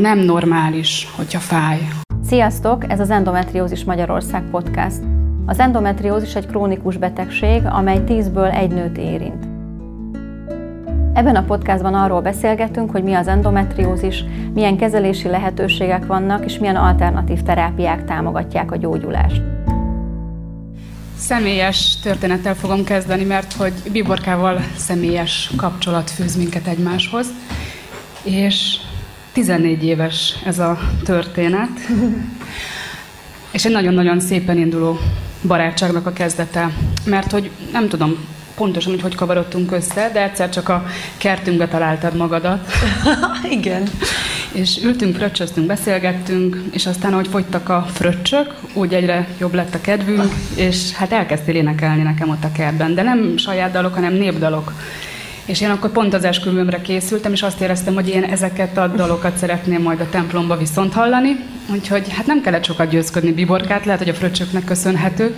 Nem normális, hogyha fáj. Sziasztok, ez az Endometriózis Magyarország podcast. Az endometriózis egy krónikus betegség, amely 10-ből egy nőt érint. Ebben a podcastban arról beszélgetünk, hogy mi az endometriózis, milyen kezelési lehetőségek vannak, és milyen alternatív terápiák támogatják a gyógyulást. Személyes történettel fogom kezdeni, mert hogy Biborkával személyes kapcsolat fűz minket egymáshoz, és 14 éves ez a történet, és egy nagyon-nagyon szépen induló barátságnak a kezdete, mert hogy nem tudom pontosan, hogy hogy kavarodtunk össze, de egyszer csak a kertünkbe találtad magadat. Igen. És ültünk, fröccsöztünk, beszélgettünk, és aztán, ahogy fogytak a fröccsök, úgy egyre jobb lett a kedvünk, és hát elkezdtél énekelni nekem ott a kertben, de nem saját dalok, hanem népdalok. És én akkor pont az esküvőmre készültem, és azt éreztem, hogy én ezeket a dalokat szeretném majd a templomba viszont hallani. Úgyhogy hát nem kellett sokat győzködni Biborkát, lehet, hogy a fröccsöknek köszönhető.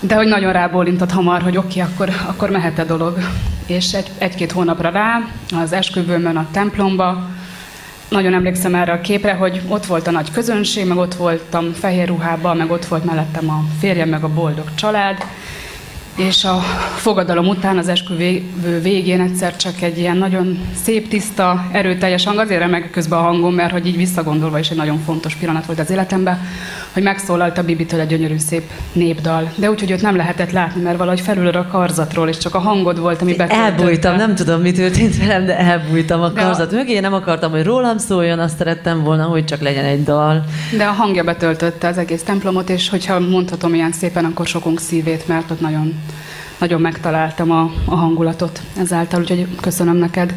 De hogy nagyon rábólintott hamar, hogy oké, okay, akkor, akkor mehet a dolog. És egy, egy-két hónapra rá, az esküvőmön a templomba, nagyon emlékszem erre a képre, hogy ott volt a nagy közönség, meg ott voltam fehér ruhában, meg ott volt mellettem a férjem, meg a boldog család, és a fogadalom után az esküvő végén egyszer csak egy ilyen nagyon szép, tiszta, erőteljes hang, azért remeg közben a hangom, mert hogy így visszagondolva is egy nagyon fontos pillanat volt az életemben, hogy megszólalt a Bibitől egy gyönyörű szép népdal. De úgy, hogy őt nem lehetett látni, mert valahogy felül a karzatról, és csak a hangod volt, ami betöltötte. Elbújtam, nem tudom, mi történt velem, de elbújtam a karzat a... mögé. Nem akartam, hogy rólam szóljon, azt szerettem volna, hogy csak legyen egy dal. De a hangja betöltötte az egész templomot, és hogyha mondhatom ilyen szépen, akkor sokunk szívét, mert ott nagyon nagyon megtaláltam a, a hangulatot ezáltal, úgyhogy köszönöm neked.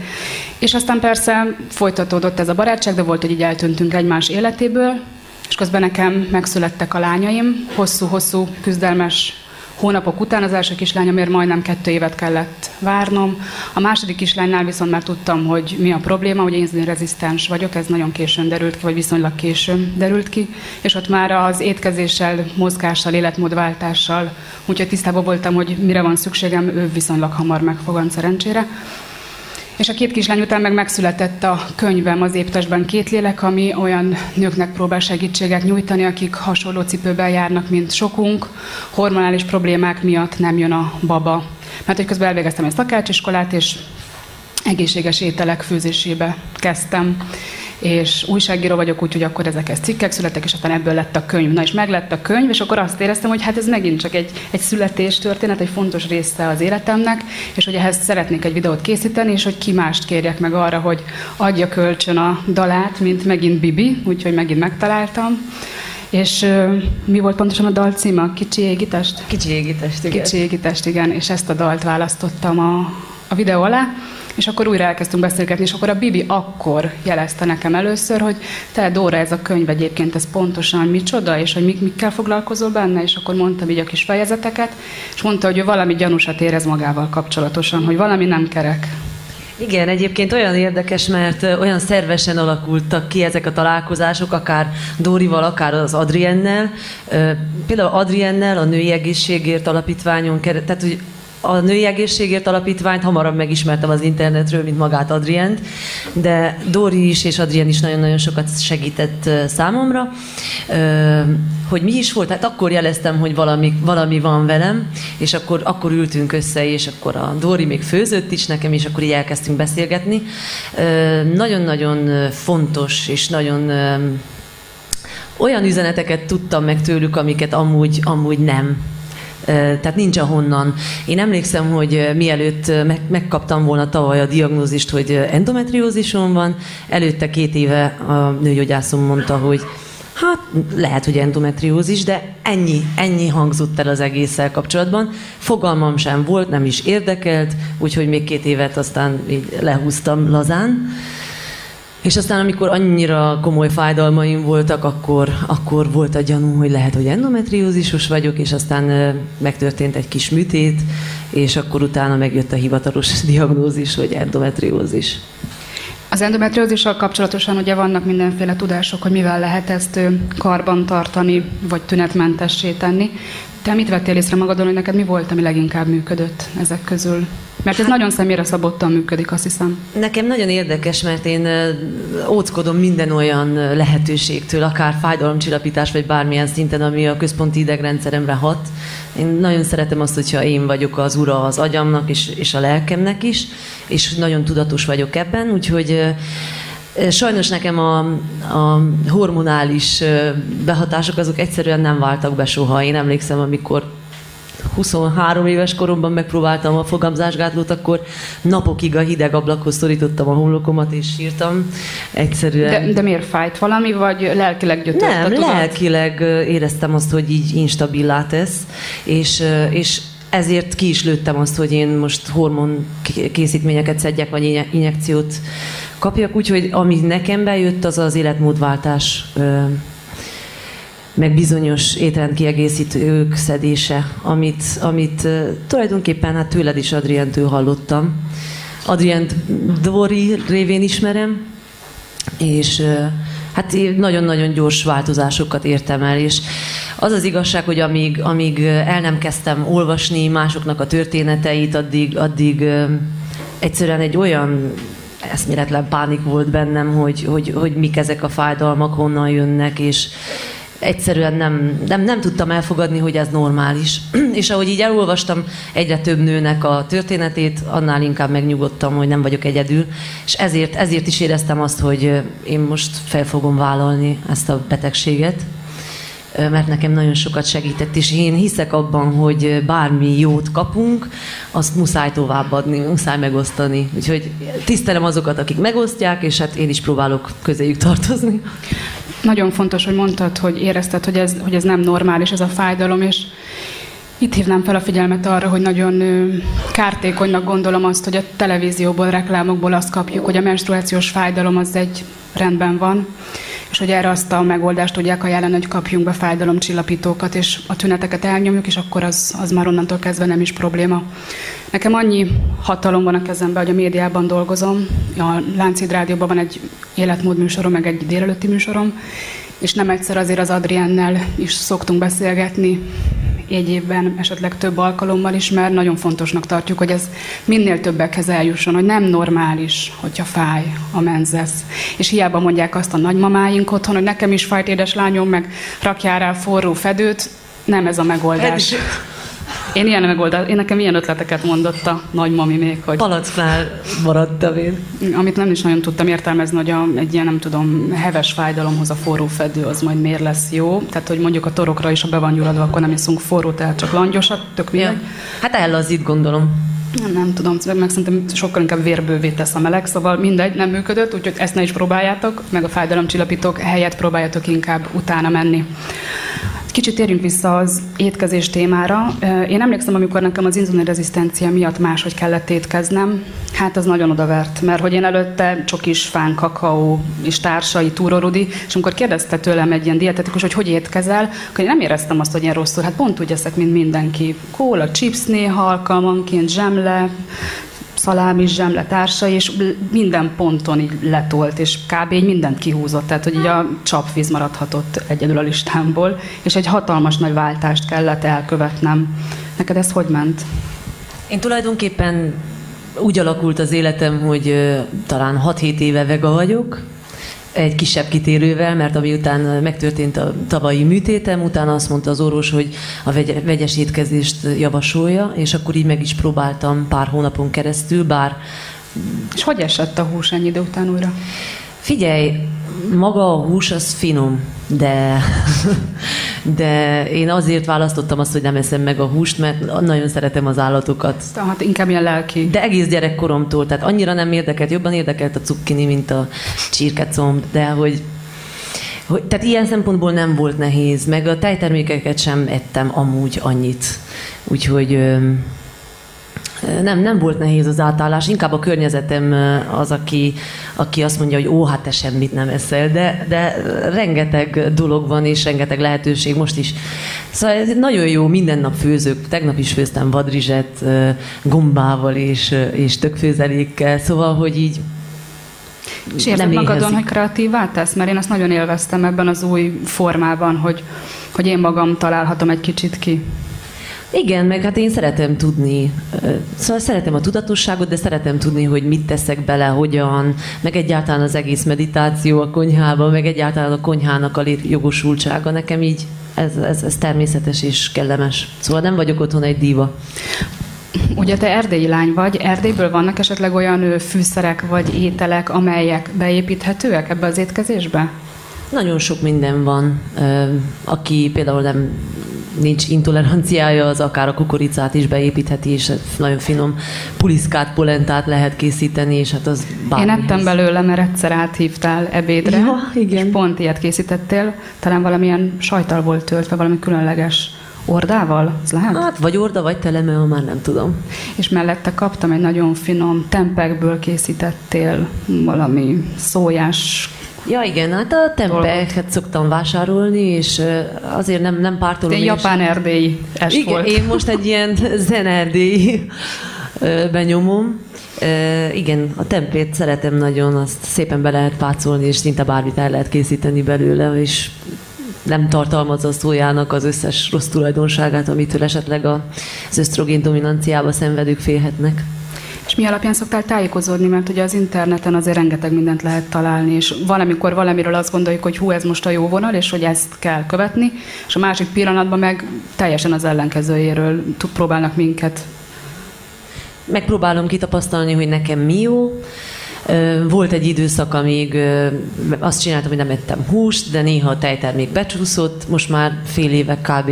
És aztán persze folytatódott ez a barátság, de volt, hogy így eltűntünk egymás életéből, és közben nekem megszülettek a lányaim, hosszú-hosszú küzdelmes hónapok után az első kislányomért majdnem kettő évet kellett várnom. A második kislánynál viszont már tudtam, hogy mi a probléma, hogy én rezisztens vagyok, ez nagyon későn derült ki, vagy viszonylag későn derült ki, és ott már az étkezéssel, mozgással, életmódváltással, úgyhogy tisztában voltam, hogy mire van szükségem, ő viszonylag hamar megfogant szerencsére. És a két kislány után meg megszületett a könyvem az éptesben két lélek, ami olyan nőknek próbál segítséget nyújtani, akik hasonló cipőben járnak, mint sokunk, hormonális problémák miatt nem jön a baba. Mert hogy közben elvégeztem egy szakácsiskolát, és egészséges ételek főzésébe kezdtem és újságíró vagyok, úgyhogy akkor ezekhez cikkek születtek, és aztán ebből lett a könyv. Na és meglett a könyv, és akkor azt éreztem, hogy hát ez megint csak egy, egy születés történet, egy fontos része az életemnek, és hogy ehhez szeretnék egy videót készíteni, és hogy ki mást kérjek meg arra, hogy adja kölcsön a dalát, mint megint Bibi, úgyhogy megint megtaláltam. És uh, mi volt pontosan a dal címe? Kicsi égitest? Kicsi égitest, igen. Kicsi égitest, igen. És ezt a dalt választottam a, a videó alá. És akkor újra elkezdtünk beszélgetni, és akkor a Bibi akkor jelezte nekem először, hogy te Dóra, ez a könyv egyébként, ez pontosan micsoda, és hogy mik, mikkel foglalkozol benne, és akkor mondtam így a kis fejezeteket, és mondta, hogy ő valami gyanúsat érez magával kapcsolatosan, hogy valami nem kerek. Igen, egyébként olyan érdekes, mert olyan szervesen alakultak ki ezek a találkozások, akár Dórival, akár az Adriennel. Például Adriennel a Női Egészségért Alapítványon, tehát hogy a Női Egészségért Alapítványt hamarabb megismertem az internetről, mint magát Adrient, de Dori is és Adrien is nagyon-nagyon sokat segített számomra. Hogy mi is volt, hát akkor jeleztem, hogy valami, valami van velem, és akkor, akkor ültünk össze, és akkor a Dori még főzött is nekem, és akkor így elkezdtünk beszélgetni. Nagyon-nagyon fontos, és nagyon olyan üzeneteket tudtam meg tőlük, amiket amúgy, amúgy nem tehát nincs ahonnan. Én emlékszem, hogy mielőtt megkaptam volna tavaly a diagnózist, hogy endometriózisom van, előtte két éve a nőgyógyászom mondta, hogy Hát lehet, hogy endometriózis, de ennyi, ennyi hangzott el az egésszel kapcsolatban. Fogalmam sem volt, nem is érdekelt, úgyhogy még két évet aztán így lehúztam lazán. És aztán, amikor annyira komoly fájdalmaim voltak, akkor, akkor volt a gyanú, hogy lehet, hogy endometriózisos vagyok, és aztán megtörtént egy kis műtét, és akkor utána megjött a hivatalos diagnózis, hogy endometriózis. Az endometriózissal kapcsolatosan ugye vannak mindenféle tudások, hogy mivel lehet ezt karban tartani, vagy tünetmentessé tenni. Te mit vettél észre magadon, hogy neked mi volt, ami leginkább működött ezek közül? Mert ez nagyon személyre szabottan működik, azt hiszem. Nekem nagyon érdekes, mert én óckodom minden olyan lehetőségtől, akár fájdalomcsillapítás, vagy bármilyen szinten, ami a központi idegrendszeremre hat. Én nagyon szeretem azt, hogyha én vagyok az ura az agyamnak és, és a lelkemnek is, és nagyon tudatos vagyok ebben, úgyhogy Sajnos nekem a, a hormonális behatások azok egyszerűen nem váltak be soha. Én emlékszem, amikor 23 éves koromban megpróbáltam a fogamzásgátlót, akkor napokig a hideg ablakhoz szorítottam a homlokomat és sírtam. Egyszerűen. De, de miért fájt valami, vagy lelkileg gyötört Nem, a lelkileg éreztem azt, hogy így instabilá tesz, és, és ezért ki is lőttem azt, hogy én most hormon készítményeket szedjek, vagy injekciót kapjak, úgyhogy ami nekem bejött, az az életmódváltás meg bizonyos étrendkiegészítők szedése, amit, amit tulajdonképpen hát tőled is Adrientől hallottam. Adrient Dvori révén ismerem, és hát nagyon-nagyon gyors változásokat értem el, és az az igazság, hogy amíg, amíg el nem kezdtem olvasni másoknak a történeteit, addig, addig egyszerűen egy olyan eszméletlen pánik volt bennem, hogy, hogy, hogy mik ezek a fájdalmak, honnan jönnek, és egyszerűen nem, nem, nem tudtam elfogadni, hogy ez normális. és ahogy így elolvastam egyre több nőnek a történetét, annál inkább megnyugodtam, hogy nem vagyok egyedül, és ezért, ezért is éreztem azt, hogy én most fel fogom vállalni ezt a betegséget mert nekem nagyon sokat segített, és én hiszek abban, hogy bármi jót kapunk, azt muszáj továbbadni, muszáj megosztani. Úgyhogy tisztelem azokat, akik megosztják, és hát én is próbálok közéjük tartozni. Nagyon fontos, hogy mondtad, hogy érezted, hogy ez, hogy ez nem normális, ez a fájdalom, és itt hívnám fel a figyelmet arra, hogy nagyon kártékonynak gondolom azt, hogy a televízióból, reklámokból azt kapjuk, hogy a menstruációs fájdalom az egy rendben van, és hogy erre azt a megoldást tudják ajánlani, hogy kapjunk be fájdalomcsillapítókat, és a tüneteket elnyomjuk, és akkor az, az már onnantól kezdve nem is probléma. Nekem annyi hatalom van a kezemben, hogy a médiában dolgozom, a Láncid Rádióban van egy életmód műsorom, meg egy délelőtti műsorom, és nem egyszer azért az Adriennel is szoktunk beszélgetni, egy évben, esetleg több alkalommal is, mert nagyon fontosnak tartjuk, hogy ez minél többekhez eljusson, hogy nem normális, hogyha fáj a menzesz. És hiába mondják azt a nagymamáink otthon, hogy nekem is fájt édeslányom, meg rakjál rá forró fedőt, nem ez a megoldás. Pedig én ilyen megoldás, én nekem ilyen ötleteket mondott a nagymami még, hogy... Palacknál maradtam én. Amit nem is nagyon tudtam értelmezni, hogy a, egy ilyen, nem tudom, heves fájdalomhoz a forró fedő az majd miért lesz jó. Tehát, hogy mondjuk a torokra is, ha be van gyulladva, akkor nem iszunk forró, tehát csak langyosat, tök mindegy. Ja. Hát ellazít, gondolom. Nem, nem tudom, meg szerintem sokkal inkább vérbővé tesz a meleg, szóval mindegy, nem működött, úgyhogy ezt ne is próbáljátok, meg a fájdalomcsillapítók helyett próbáljátok inkább utána menni. Kicsit térjünk vissza az étkezés témára. Én emlékszem, amikor nekem az rezisztencia miatt máshogy kellett étkeznem, hát az nagyon odavert, mert hogy én előtte csokis, fán, kakaó és társai, túrorudi, és amikor kérdezte tőlem egy ilyen dietetikus, hogy hogy étkezel, akkor én nem éreztem azt, hogy én rosszul, hát pont úgy eszek, mint mindenki. Kóla, chips néha alkalmanként, zsemle, szalámi zsemle társai, és minden ponton így letolt, és kb. így mindent kihúzott, tehát hogy így a csapvíz maradhatott egyedül a listámból, és egy hatalmas nagy váltást kellett elkövetnem. Neked ez hogy ment? Én tulajdonképpen úgy alakult az életem, hogy talán 6-7 éve vega vagyok, egy kisebb kitérővel, mert amiután megtörtént a tavalyi műtétem, utána azt mondta az orvos, hogy a vegyes étkezést javasolja, és akkor így meg is próbáltam pár hónapon keresztül, bár... És hogy esett a hús ennyi idő után újra? Figyelj, maga a hús az finom, de, de én azért választottam azt, hogy nem eszem meg a húst, mert nagyon szeretem az állatokat. Tehát inkább ilyen lelki. De egész gyerekkoromtól, tehát annyira nem érdekelt, jobban érdekelt a cukkini, mint a csirkecomb, de hogy hogy, tehát ilyen szempontból nem volt nehéz, meg a tejtermékeket sem ettem amúgy annyit. Úgyhogy nem, nem volt nehéz az átállás, inkább a környezetem az, aki, aki azt mondja, hogy ó, hát te semmit nem eszel, de, de rengeteg dolog van, és rengeteg lehetőség most is. Szóval ez nagyon jó, minden nap főzök, tegnap is főztem vadrizset gombával és, és tökfőzelékkel, szóval, hogy így és érzed magadon, hogy kreatív váltasz? Mert én azt nagyon élveztem ebben az új formában, hogy, hogy én magam találhatom egy kicsit ki. Igen, meg hát én szeretem tudni, szóval szeretem a tudatosságot, de szeretem tudni, hogy mit teszek bele, hogyan, meg egyáltalán az egész meditáció a konyhában, meg egyáltalán a konyhának a jogosultsága. Nekem így ez, ez, ez természetes és kellemes. Szóval nem vagyok otthon egy díva. Ugye te erdélyi lány vagy, Erdélyből vannak esetleg olyan fűszerek vagy ételek, amelyek beépíthetőek ebbe az étkezésbe? Nagyon sok minden van. Aki például nem nincs intoleranciája, az akár a kukoricát is beépítheti, és nagyon finom puliszkát, polentát lehet készíteni, és hát az bármihez. Én ettem belőle, mert egyszer áthívtál ebédre, ja, igen. és pont ilyet készítettél, talán valamilyen sajtal volt töltve, valami különleges Ordával? Az lehet? Hát, vagy orda, vagy teleme, már nem tudom. És mellette kaptam egy nagyon finom tempekből készítettél valami szójás Ja igen, hát a tempeket szoktam vásárolni, és azért nem, nem pártolom. Én japán erdély es igen, volt. Én most egy ilyen zen erdély benyomom. igen, a tempét szeretem nagyon, azt szépen be lehet pácolni, és szinte bármit el lehet készíteni belőle, és nem tartalmazza a szójának az összes rossz tulajdonságát, amitől esetleg az ösztrogén dominanciába szenvedők félhetnek. És mi alapján szoktál tájékozódni, mert ugye az interneten azért rengeteg mindent lehet találni, és valamikor valamiről azt gondoljuk, hogy hú, ez most a jó vonal, és hogy ezt kell követni, és a másik pillanatban meg teljesen az ellenkezőjéről próbálnak minket. Megpróbálom kitapasztalni, hogy nekem mi jó, volt egy időszak, amíg azt csináltam, hogy nem ettem húst, de néha a tejtermék becsúszott, most már fél éve kb.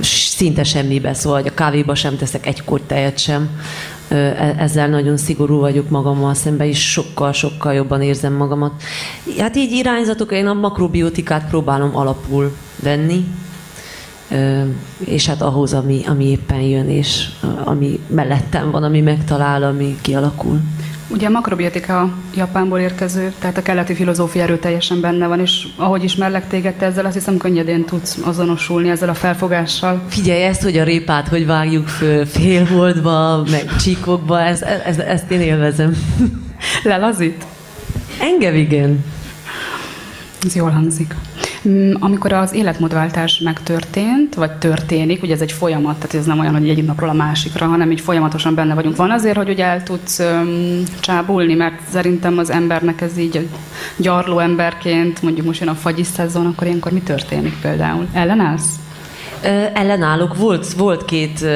szinte semmibe, szóval a kávéba sem teszek egy tejet sem. E, ezzel nagyon szigorú vagyok magammal szemben, és sokkal-sokkal jobban érzem magamat. Hát így irányzatok, én a makrobiotikát próbálom alapul venni, és hát ahhoz, ami, ami éppen jön, és ami mellettem van, ami megtalál, ami kialakul. Ugye a makrobiotika Japánból érkező, tehát a keleti filozófia erőteljesen benne van, és ahogy ismerlek téged, te ezzel azt hiszem könnyedén tudsz azonosulni ezzel a felfogással. Figyelj ezt, hogy a répát hogy vágjuk föl félholdba, meg csíkokba, ez, ez, ezt én élvezem. Lelazít? Engem igen. Ez jól hangzik. Mm, amikor az életmódváltás megtörtént, vagy történik, ugye ez egy folyamat, tehát ez nem olyan, hogy egy napról a másikra, hanem így folyamatosan benne vagyunk. Van azért, hogy ugye el tudsz um, csábulni, mert szerintem az embernek ez így gyarló emberként, mondjuk most jön a fagyis szezon, akkor ilyenkor mi történik például? Ellenállsz? Ellenállok. Volt, volt két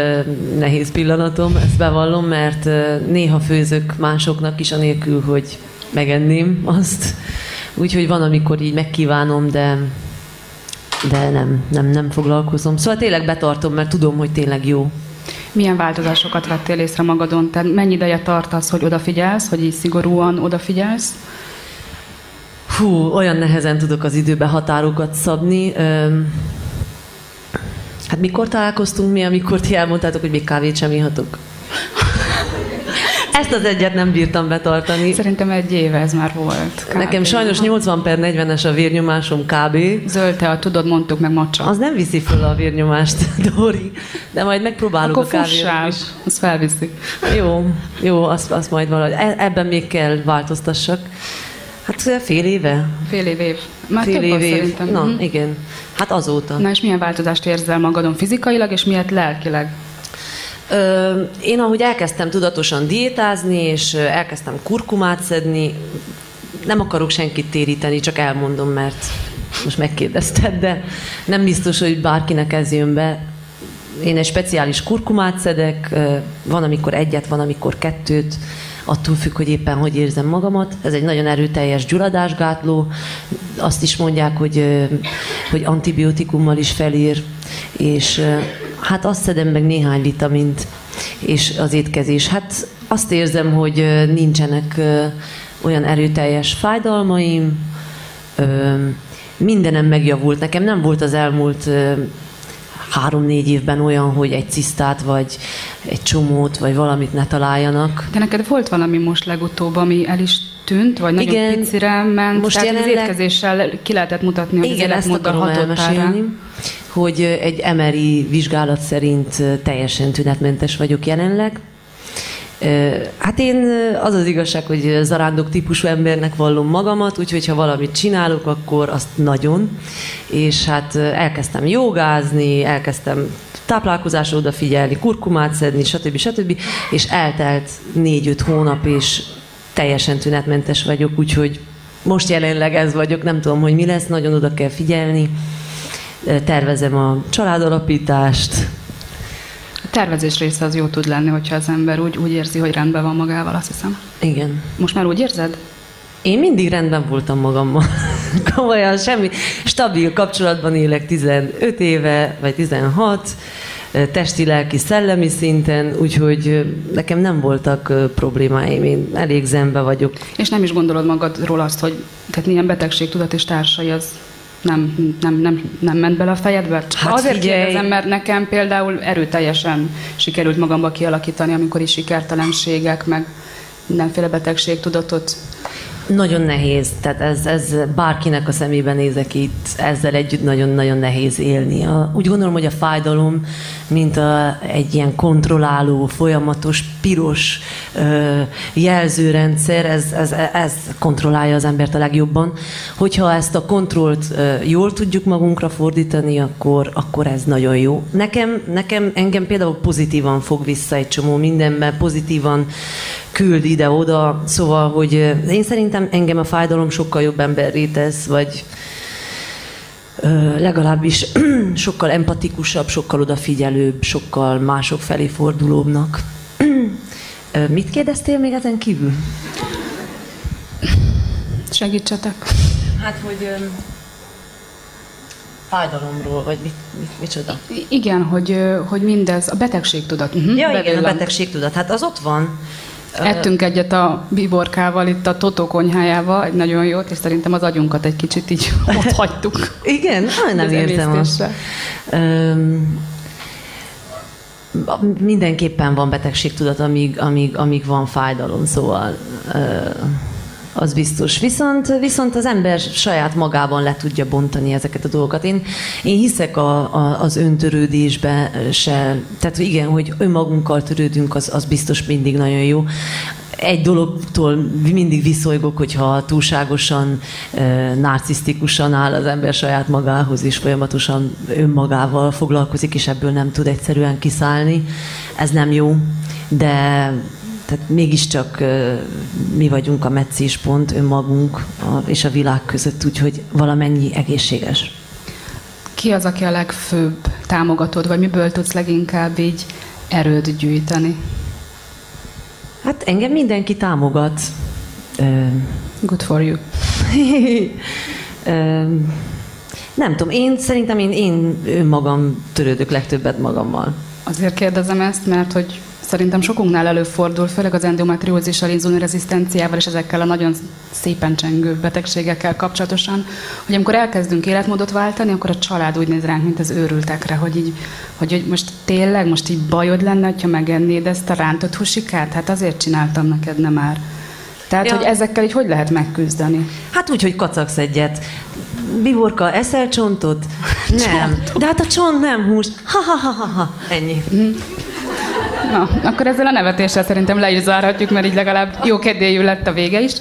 nehéz pillanatom, ezt bevallom, mert néha főzök másoknak is, anélkül, hogy megenném azt. Úgyhogy van, amikor így megkívánom, de, de nem, nem, nem foglalkozom. Szóval tényleg betartom, mert tudom, hogy tényleg jó. Milyen változásokat vettél észre magadon? Tehát mennyi ideje tart az, hogy odafigyelsz, hogy így szigorúan odafigyelsz? Hú, olyan nehezen tudok az időbe határokat szabni. Hát mikor találkoztunk mi, amikor ti elmondtátok, hogy még kávét sem ihatok? Ezt az egyet nem bírtam betartani. Szerintem egy éve ez már volt. Kb. Nekem sajnos 80 per 40-es a vérnyomásom kb. Zöldte, a tudod, mondtuk meg macsa. Az nem viszi föl a vérnyomást, Dori. De majd megpróbálok Akkor a kávét is. Az felviszi. Jó, jó, azt, azt majd valahogy. E, ebben még kell változtassak. Hát fél éve? Fél év év. Már fél év, év. Szerintem. Na, uh-huh. igen. Hát azóta. Na és milyen változást érzel magadon fizikailag, és miért lelkileg? Én ahogy elkezdtem tudatosan diétázni, és elkezdtem kurkumát szedni, nem akarok senkit téríteni, csak elmondom, mert most megkérdezted, de nem biztos, hogy bárkinek ez jön be. Én egy speciális kurkumát szedek, van, amikor egyet, van, amikor kettőt, attól függ, hogy éppen hogy érzem magamat. Ez egy nagyon erőteljes gyulladásgátló. Azt is mondják, hogy, hogy antibiotikummal is felír, és Hát azt szedem meg néhány vitamint, és az étkezés. Hát azt érzem, hogy nincsenek olyan erőteljes fájdalmaim, mindenem megjavult. Nekem nem volt az elmúlt három-négy évben olyan, hogy egy cisztát, vagy egy csomót, vagy valamit ne találjanak. De neked volt valami most legutóbb, ami el is tűnt, vagy nagyon igen, picire ment? Most Tehát jelenleg... az étkezéssel ki lehetett mutatni, hogy igen, az életmóddal elmesélni, hogy egy emeri vizsgálat szerint teljesen tünetmentes vagyok jelenleg. Hát én az az igazság, hogy zarándok típusú embernek vallom magamat, úgyhogy ha valamit csinálok, akkor azt nagyon. És hát elkezdtem jogázni, elkezdtem táplálkozásra odafigyelni, kurkumát szedni, stb. stb. És eltelt négy-öt hónap, és teljesen tünetmentes vagyok, úgyhogy most jelenleg ez vagyok, nem tudom, hogy mi lesz, nagyon oda kell figyelni. Tervezem a családalapítást. A tervezés része az jó tud lenni, hogyha az ember úgy, úgy érzi, hogy rendben van magával, azt hiszem. Igen. Most már úgy érzed? Én mindig rendben voltam magammal. Komolyan, semmi. Stabil kapcsolatban élek 15 éve, vagy 16, testi, lelki, szellemi szinten, úgyhogy nekem nem voltak problémáim, én elég zenbe vagyok. És nem is gondolod magadról azt, hogy tehát milyen betegségtudat és társai az nem, nem, nem, nem ment bele a fejedbe? Csak hát azért figyelj. kérdezem, mert nekem például erőteljesen sikerült magamba kialakítani, amikor is sikertelenségek, meg mindenféle betegségtudatot nagyon nehéz, tehát ez, ez bárkinek a szemében nézek itt, ezzel együtt nagyon-nagyon nehéz élni. A, úgy gondolom, hogy a fájdalom, mint a, egy ilyen kontrolláló, folyamatos, piros ö, jelzőrendszer, ez, ez, ez kontrollálja az embert a legjobban. Hogyha ezt a kontrollt ö, jól tudjuk magunkra fordítani, akkor, akkor ez nagyon jó. Nekem, nekem engem például pozitívan fog vissza egy csomó mindenben, pozitívan küld ide-oda, szóval, hogy én szerintem engem a fájdalom sokkal jobb emberré tesz, vagy legalábbis sokkal empatikusabb, sokkal odafigyelőbb, sokkal mások felé fordulóbbnak. Mit kérdeztél még ezen kívül? Segítsetek. Hát, hogy fájdalomról, vagy mit, mit, micsoda? Igen, hogy, hogy mindez, a betegségtudat. Uh-huh. Ja, igen, a betegségtudat. Hát az ott van. Ettünk egyet a biborkával itt a Totó konyhájával, egy nagyon jót, és szerintem az agyunkat egy kicsit így ott hagytuk. Igen? Ah, nem értem azt. Um, mindenképpen van betegségtudat, amíg, amíg, amíg van fájdalom, szóval uh, az biztos. Viszont, viszont az ember saját magában le tudja bontani ezeket a dolgokat. Én, én hiszek a, a, az öntörődésbe se, tehát igen, hogy önmagunkkal törődünk, az, az biztos mindig nagyon jó egy dologtól mindig viszolygok, hogyha túlságosan e, narcisztikusan áll az ember saját magához, és folyamatosan önmagával foglalkozik, és ebből nem tud egyszerűen kiszállni. Ez nem jó, de tehát mégiscsak mi vagyunk a meccéspont, önmagunk és a világ között, úgyhogy valamennyi egészséges. Ki az, aki a legfőbb támogatód, vagy miből tudsz leginkább így erőt gyűjteni? Hát engem mindenki támogat. Good for you. Nem tudom, én szerintem én, én önmagam törődök legtöbbet magammal. Azért kérdezem ezt, mert hogy Szerintem sokunknál előfordul, főleg az endometriózissal, inzulinrezisztenciával és ezekkel a nagyon szépen csengő betegségekkel kapcsolatosan, hogy amikor elkezdünk életmódot váltani, akkor a család úgy néz ránk, mint az őrültekre, hogy így, hogy, hogy most tényleg, most így bajod lenne, ha megennéd ezt a rántott husikát? Hát azért csináltam neked, nem már. Tehát, ja. hogy ezekkel így hogy lehet megküzdeni? Hát úgy, hogy kacagsz egyet. Biborka, eszel csontot? Nem. Csontot. De hát a csont nem hús. Ha, ha, ha, ha, ha. Ennyi. Mm. Na, akkor ezzel a nevetéssel szerintem le is zárhatjuk, mert így legalább jó kedélyű lett a vége is.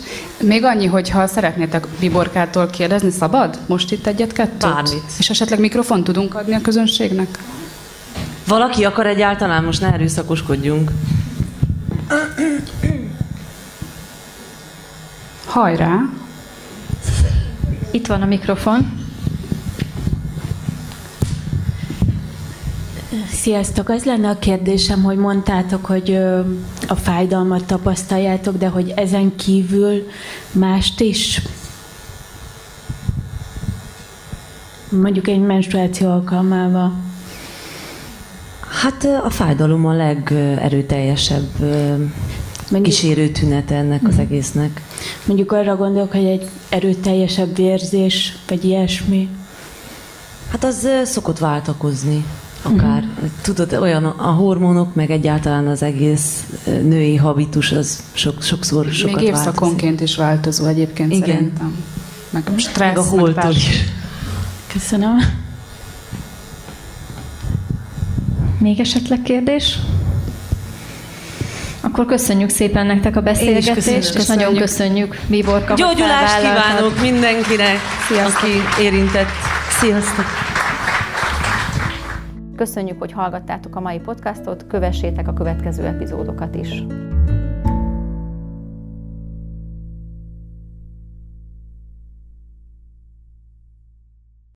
Még annyi, hogy ha szeretnétek Biborkától kérdezni, szabad? Most itt egyet-kettőt? Bármit. És esetleg mikrofon tudunk adni a közönségnek? Valaki akar egyáltalán, most ne erőszakoskodjunk. Hajrá! Itt van a mikrofon. Sziasztok! Az lenne a kérdésem, hogy mondtátok, hogy a fájdalmat tapasztaljátok, de hogy ezen kívül mást is? Mondjuk egy menstruáció alkalmával. Hát a fájdalom a legerőteljesebb kísérő tünete ennek az mhm. egésznek. Mondjuk arra gondolok, hogy egy erőteljesebb vérzés, vagy ilyesmi. Hát az szokott váltakozni akár. Uh-huh. Tudod, olyan a hormonok, meg egyáltalán az egész női habitus, az sok, sokszor sokat Még évszakonként is változó egyébként Igen. szerintem. Meg a stressz, meg a holtól is. Köszönöm. Még esetleg kérdés? Akkor köszönjük szépen nektek a beszélgetést, és, és nagyon köszönjük Bíborka. Gyógyulást kívánok mindenkinek, Sziasztok. aki érintett. Sziasztok! Köszönjük, hogy hallgattátok a mai podcastot, kövessétek a következő epizódokat is.